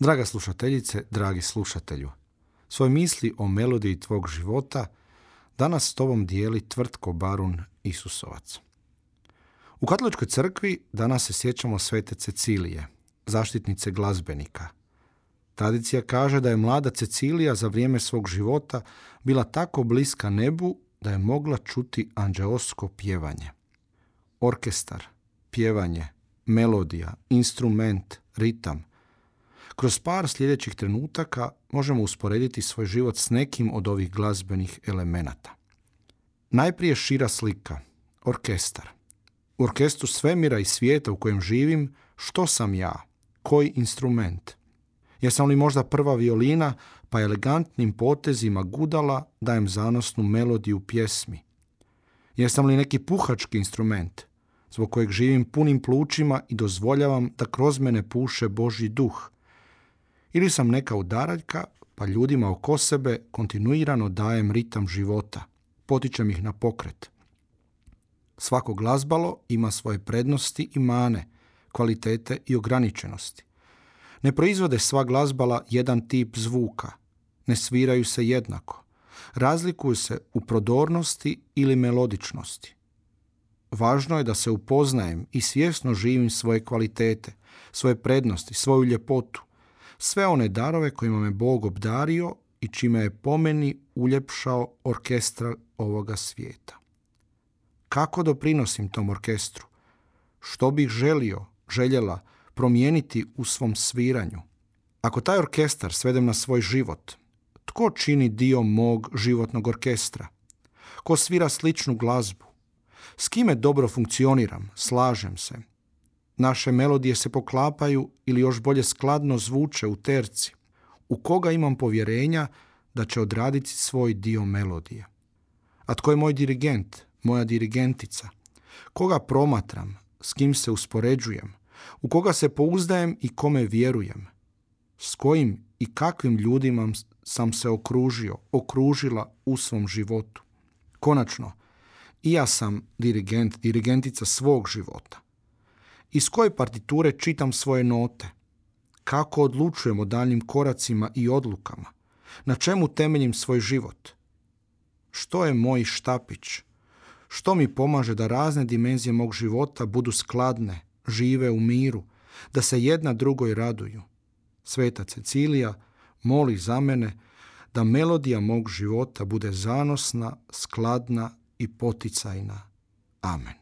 Draga slušateljice, dragi slušatelju, svoj misli o melodiji tvog života danas s tobom dijeli tvrtko Barun Isusovac. U katoličkoj crkvi danas se sjećamo svete Cecilije, zaštitnice glazbenika. Tradicija kaže da je mlada Cecilija za vrijeme svog života bila tako bliska nebu da je mogla čuti anđeosko pjevanje. Orkestar, pjevanje, melodija, instrument, ritam – kroz par sljedećih trenutaka možemo usporediti svoj život s nekim od ovih glazbenih elemenata. Najprije šira slika, orkestar. U orkestru svemira i svijeta u kojem živim, što sam ja, koji instrument. Jesam li možda prva violina, pa elegantnim potezima gudala dajem zanosnu melodiju pjesmi. Jesam li neki puhački instrument, zbog kojeg živim punim plućima i dozvoljavam da kroz mene puše Boži duh, ili sam neka udaraljka, pa ljudima oko sebe kontinuirano dajem ritam života, potičem ih na pokret. Svako glazbalo ima svoje prednosti i mane, kvalitete i ograničenosti. Ne proizvode sva glazbala jedan tip zvuka, ne sviraju se jednako, razlikuju se u prodornosti ili melodičnosti. Važno je da se upoznajem i svjesno živim svoje kvalitete, svoje prednosti, svoju ljepotu, sve one darove kojima me Bog obdario i čime je po meni uljepšao orkestra ovoga svijeta. Kako doprinosim tom orkestru? Što bih želio, željela promijeniti u svom sviranju? Ako taj orkestar svedem na svoj život, tko čini dio mog životnog orkestra? Ko svira sličnu glazbu? S kime dobro funkcioniram, slažem se, Naše melodije se poklapaju ili još bolje skladno zvuče u terci. U koga imam povjerenja da će odraditi svoj dio melodije? A tko je moj dirigent, moja dirigentica? Koga promatram, s kim se uspoređujem? U koga se pouzdajem i kome vjerujem? S kojim i kakvim ljudima sam se okružio, okružila u svom životu? Konačno, i ja sam dirigent, dirigentica svog života iz koje partiture čitam svoje note, kako odlučujem o daljnim koracima i odlukama, na čemu temeljim svoj život, što je moj štapić, što mi pomaže da razne dimenzije mog života budu skladne, žive u miru, da se jedna drugoj raduju. Sveta Cecilija moli za mene da melodija mog života bude zanosna, skladna i poticajna. Amen.